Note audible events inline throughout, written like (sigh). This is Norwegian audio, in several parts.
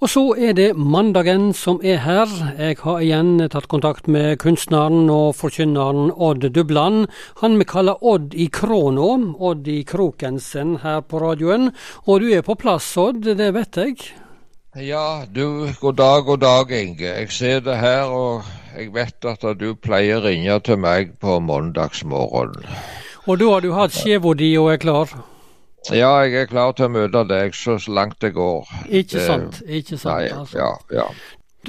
Og så er det mandagen som er her. Jeg har igjen tatt kontakt med kunstneren og forkynneren Odd Dubland. Han vi kaller Odd i Kråna, Odd i Krokensen her på radioen. Og du er på plass, Odd, det vet jeg? Ja, du, god dag, god dag, Inge. Jeg ser det her, og jeg vet at du pleier å ringe til meg på mandagsmorgenen. Og da har du hatt skjeva di og er klar? Ja, jeg er klar til å møte deg så langt det går. Ikke det, sant. ikke sant. Nei, altså. ja, ja.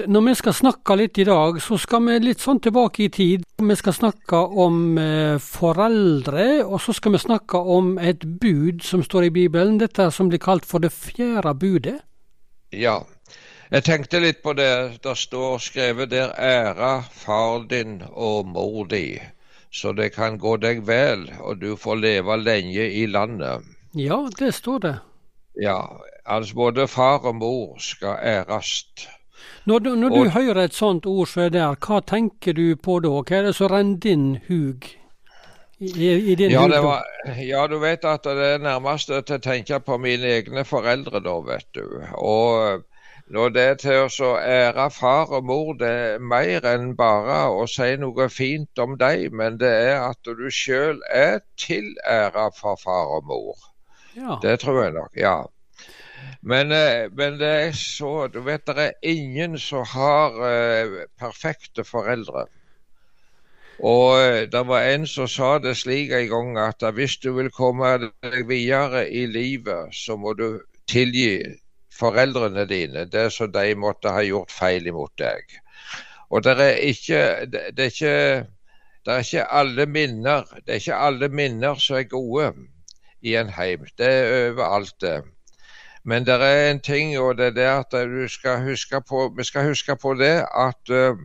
Når vi skal snakke litt i dag, så skal vi litt sånn tilbake i tid. Vi skal snakke om eh, foreldre, og så skal vi snakke om et bud som står i Bibelen. Dette som blir kalt for det fjerde budet. Ja, jeg tenkte litt på det. Det står skrevet der 'æra far din og mor di', så det kan gå deg vel, og du får leve lenge i landet. Ja, det står det. Ja, altså både far og mor skal æres. Når, du, når og, du hører et sånt ord som er der, hva tenker du på da? Hva er det som renner din hug? I, i din ja, hug, var, ja, du vet at det er nærmest til å tenke på mine egne foreldre da, vet du. Og når det er til å ære far og mor, det er mer enn bare å si noe fint om dem, men det er at du sjøl er til ære for far og mor. Ja. Det tror jeg nok, ja. Men, eh, men, det er så Du vet det er ingen som har uh, perfekte foreldre. Og uh, det var en som sa det slik en gang at hvis du vil komme deg videre i livet, så må du tilgi foreldrene dine det som de måtte ha gjort feil imot deg. Og det er ikke, det er ikke det er ikke alle minner det er ikke alle minner som er gode i en heim. Det er overalt, det. Men det er en ting, og det er det at du skal huske på, vi skal huske på det at uh,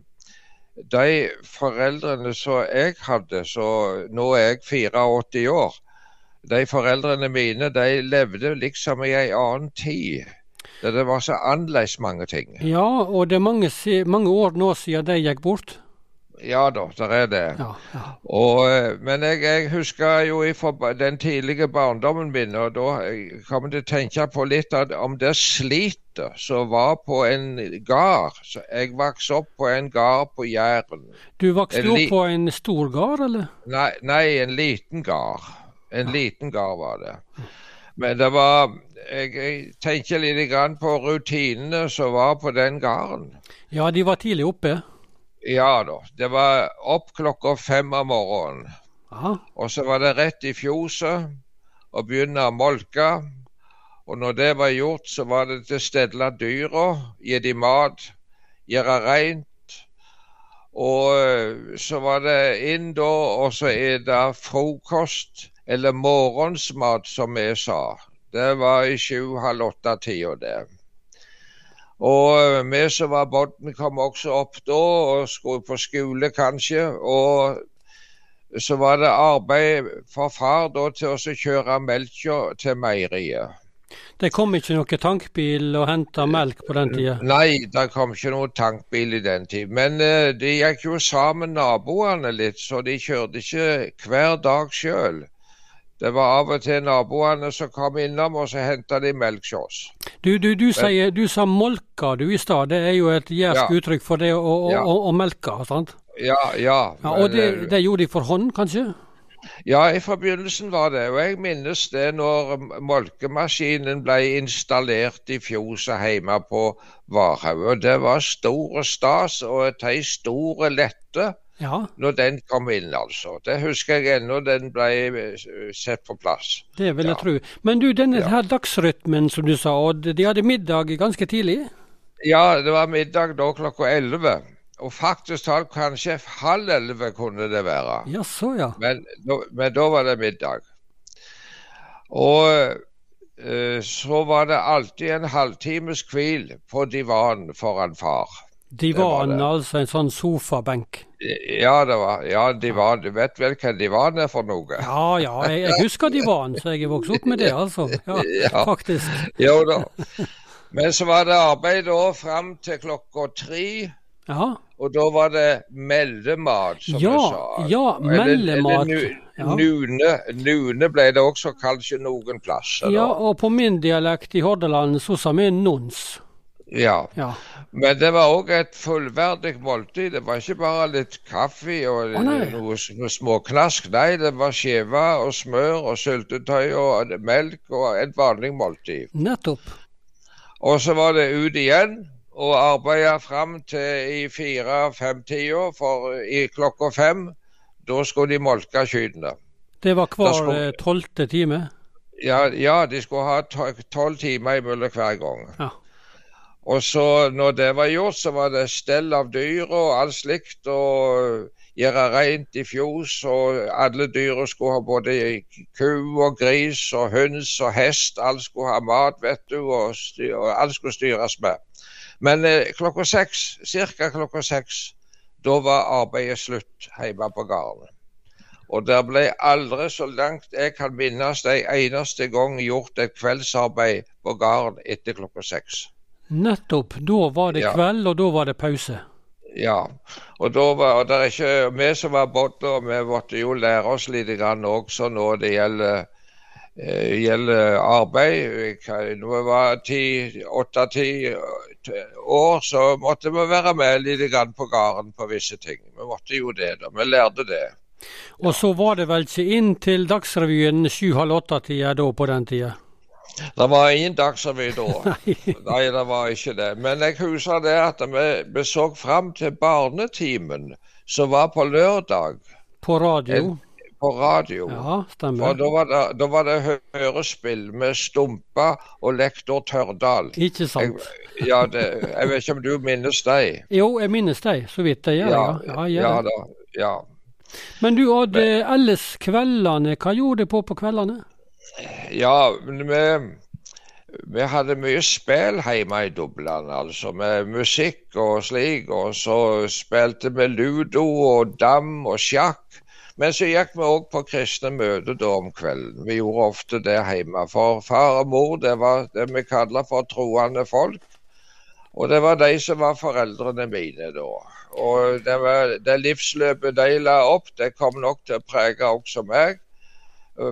de foreldrene som jeg hadde, så nå er jeg 84 år, de foreldrene mine de levde liksom i en annen tid. Det var så annerledes mange ting. Ja, og det er mange, mange år nå siden de gikk bort. Ja da, der er det. Ja, ja. Og, eh, men jeg, jeg, husker jo fra den tidlige barndommen min, og da kan jeg til å tenke på litt om det slitet som var på en gard. Jeg vokste opp på en gard på Jæren. Du vokste opp på en stor gard, eller? Nei, nei en liten gard. En ja. liten gard var det. Men det var Jeg, jeg tenker litt på rutinene som var på den gården. Ja, de var tidlig oppe? Ja da. Det var opp klokka fem om morgenen. Aha. Og så var det rett i fjoset og begynne å molke. Og når det var gjort, så var det til å stelle dyra, gi dem mat, gjøre reint. Og eh, så var det inn da, og så er det frokost, eller morgensmat, som vi sa. Det var i sju-halv åtte-tida, det. Og eh, vi som var barn, kom også opp da og skulle på skole, kanskje. Og så var det arbeid for far da til å kjøre melka til meieriet. Det kom ikke noen tankbil og henta melk på den tida? Nei, det kom ikke noen tankbil i den tid. Men uh, de gikk jo sammen naboene litt, så de kjørte ikke hver dag sjøl. Det var av og til naboene som kom innom, og så henta de melk hos oss. Du, du, du, sier, du sa molka du i stad. Det er jo et jærsk ja. uttrykk for det å, å, ja. å, å melke, sant? Ja, ja. ja og det, det, gjorde de for hånd, kanskje? Ja, i forbindelsen var det. Og jeg minnes det når molkemaskinen ble installert i fjoset hjemme på Varhaug. Og det var stor stas, og ei store lette ja. når den kom inn, altså. Det husker jeg ennå den ble eh, sett på plass. Det vil jeg ja. tro. Men du, denne ja. her dagsrytmen som du sa, og de hadde middag ganske tidlig? Ja, det var middag da klokka elleve. Og faktisk talt kanskje halv elleve kunne det være. Ja, så ja. Men, men da var det middag. Og uh, så var det alltid en halvtimes hvil på divanen foran far. Divan, altså en sånn sofabenk? Ja, det var, ja divan. Du vet vel hva divan er for noe? Ja, ja, jeg, jeg husker divan, så jeg er vokst opp med det, altså. Ja, (laughs) ja. faktisk. Jo da. Men så var det arbeid da fram til klokka tre. Ja. Og da var det meldemat, som ja, du sa. Ja, meldemat. Ja. Nune, nune ble det også kanskje noen plasser. Ja, og på min dialekt i Hordaland så sa vi nons. Ja. Ja. Men det var òg et fullverdig måltid. Det var ikke bare litt kaffe og oh, noe, noe småknask. Nei, det var skive og smør og syltetøy og melk og et vanlig måltid. Nettopp. Og så var det ut igjen og arbeide fram til i fire-fem-tida, for i klokka fem da skulle de molke kyrne. Det var hver eh, tolvte time. Ja, ja, de skulle ha to- tolv timer imellom hver gang. Ja. Og så når det var gjort, så var det stell av dyr og alt slikt. Og gjøre rent i fjos. Og alle dyra skulle ha både ku og gris og høns og hest. Alt skulle ha mat, vet du, og, styr, og alt skulle styres med. Men eh, klokka seks, ca. klokka seks, da var arbeidet slutt hjemme på gården. Og det ble aldri, så langt jeg kan minnes, en eneste gang gjort et kveldsarbeid på gården etter klokka seks. Nettopp. Da var det Ja. kveld, og da var det pause. Ja, og da var og det er ikke vi som var bønder, vi måtte jo lære oss litt grann også når det gjelder, eh, gjelder arbeid. Når vi var ti- åtte-ti år, så måtte vi være med litt grann på gården på visse ting. Vi måtte jo det, da. Vi lærte det. Og så var det vel ikke inn til Dagsrevyen sju-halv åtte-tida da på den tida? Det var ingen Dagsrevy da. (laughs) Nei, det var ikke det. Men jeg husker det at vi, vi så fram til barnetimen, som var på lørdag På radio? på radio. Ja, stemmer. stemmer. da var, det, da var det hørespill med Stumpa og lektor Tørdal. Ikke Jeg, sant? ja, det, jeg vet ikke om du minnes dem? Jo, jeg minnes deg, så vidt jeg gjør. Ja, ja, jeg gjør ja, det. da, ja. Men du Odd, ellers kveldene, hva gjorde du på på kveldene? Ja, men vi, vi hadde mye spill hjemme i Dublin, altså med musikk og slik. Og så spilte vi ludo og dam og sjakk. Men så gikk vi òg på kristne møter da om kvelden. Vi gjorde ofte det hjemme. For far og mor det var det vi kaller for troende folk. Og det var de som var foreldrene mine da. Og det, var, det livsløpet de la opp, det kom nok til å prege også meg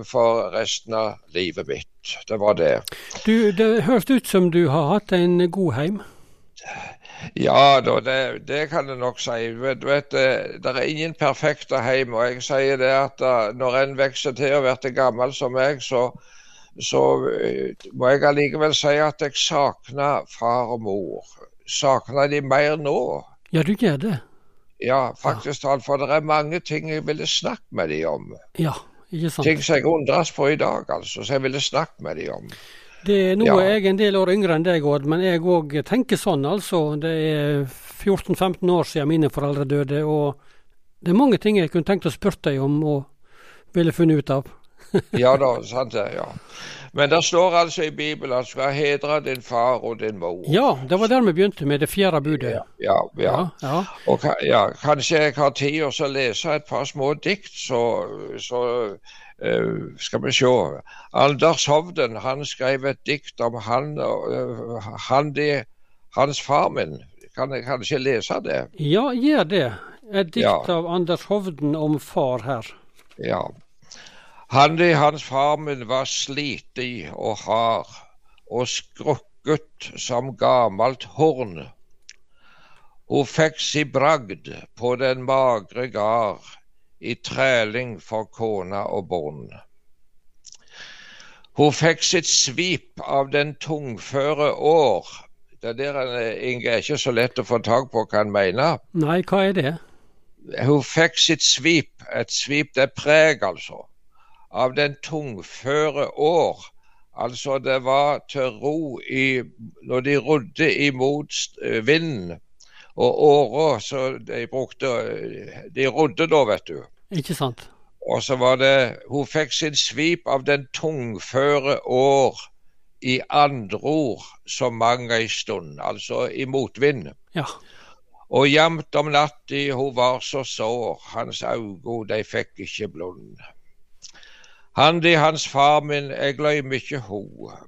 for resten av livet mitt. Det var det. Du, Det høres ut som du har hatt en god heim. Ja da, det, det kan jeg nok si. Du vet, det, det er ingen perfekte heim. Og jeg sier det at når en vokser til og blir gammel som meg, så, så eh, må jeg allikevel si at jeg savner far og mor. Savner de mer nå. Ja, du gjør det. Ja, faktisk talt. For det er mange ting jeg ville snakket med de om. Ja. Ting som jeg undres på i dag, altså. Som jeg ville snakket med dem om. Det er Nå Ja. er jeg en del år yngre enn deg, Odd, men jeg òg tenker sånn, altså. Det er 14-15 år siden mine foreldre døde, og det er mange ting jeg kunne tenkt å spørre deg om og ville funnet ut av. (laughs) Ja da, sant det. ja. Men det står altså i Bibelen at du skal hedre din far og din mor. Ja, det var der vi begynte med det fjerde budet. Ja, ja, ja. Og ja, kanskje jeg har tid å lese et par små dikt, så, så uh, skal vi se. Anders Hovden han skrev et dikt om han, eh, han de, hans far min. Kan jeg kanskje lese det? Ja, gjør det. Et dikt av Anders Hovden om far her. Ja. Han i hans farmen var slitig og hard, og skrukket som gammelt horn. Hun fikk si bragd på den magre gard, i træling for kona og barn. Hun fikk sitt svip av den tungføre år. Det der Inge, er ikke så lett å få tak på hva han mener. Nei, hva er det? Hun fikk sitt svip, et svip det er preg, altså, av den tungføre år. Altså, det var til ro i Når de rodde imot eh, vinden og åra, så de brukte eh, De rodde da, vet du. Ikke sant? Og så var det Hun fikk sin svip av den tungføre år i andror så mang ei stund, altså i motvind. Ja. Og jamt om natta hun var så sår, hans augo de fikk ikke blund. Han de hans far min, jeg gløym ikkje ho,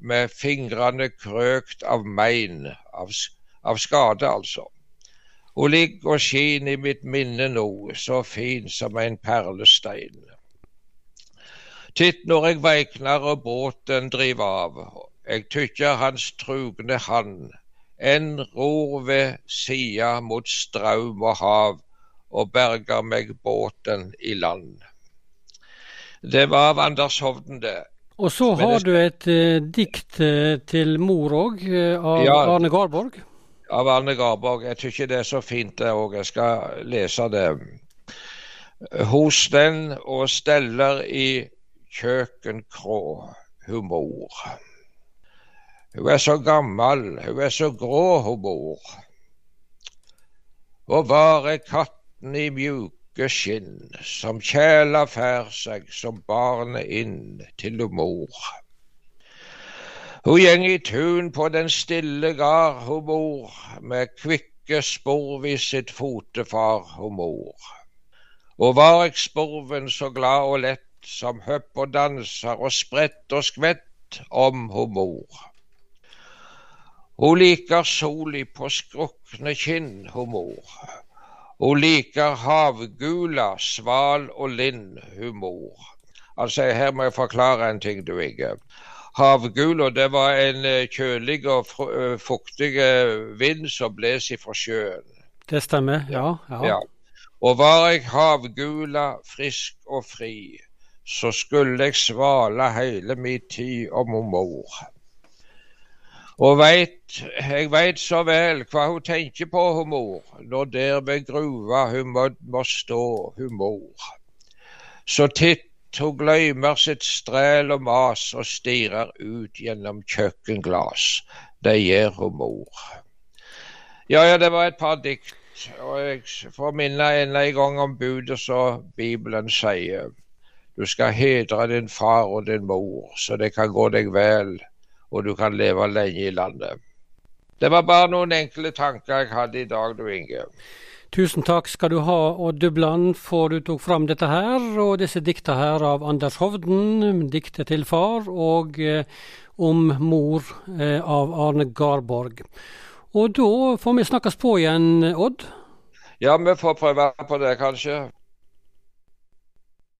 med fingrane krøkt av mein, av, av skade altså. Hun ligg og skin i mitt minne nå, så fin som en perlestein. Titt når jeg veiknar og båten driver av, jeg tykkjer hans trugne hand, en ror ved sida mot straum og hav, og berger meg båten i land. Det var av Anders Hovden, det. Og så har du et eh, dikt uh, til mor òg, uh, av ja, Arne Garborg. Av Arne Garborg. Jeg syns det er så fint det òg. Jeg skal lese det. Hos den og steller i kjøkkenkrå, hun mor. Hun er så gammel, hun er så grå, hun mor. Og var er katten i mjuk skinn, som kjæla fær seg som barnet inn til mor. Hun gjeng i tun på den stille gard, hun bor, med kvikke spor vid sitt fotefar, hun mor. Og var eg sporven så glad og lett, som høpp og danser og sprett og skvett om hun mor. Hun liker soli på skrukne kinn, hun mor. Hun liker havgula, sval og lind humor. Altså, her må jeg forklare en ting, du ikke. Havgula, det var en eh, kjølig og eh, fuktig eh, vind som bles ifra sjøen. Det stemmer, ja, ja. ja. Og var jeg havgula, frisk og fri, så skulle jeg svale hele min tid om mor. Og veit, jeg veit så vel hva hun tenker på, hun mor, når der ved gruva hun må, må stå, hun mor. Så titt hun gløymer sitt strel og mas og stirrer ut gjennom kjøkkenglass. Det gjør hun mor. Ja, ja, det var et par dikt. Og jeg får minne enda en gang om budet som Bibelen sier. Du skal hedre din far og din mor, så det kan gå deg vel og du kan leve lenge i landet. Det var bare noen enkle tanker jeg hadde i dag, du Inge. Tusen takk skal du ha, Odd Dubland, for du tok fram dette her, og disse dikta her av Anders Hovden, diktet til far, og eh, om mor eh, av Arne Garborg. Og da får vi snakkes på igjen, Odd? Ja, vi får prøve på det, kanskje.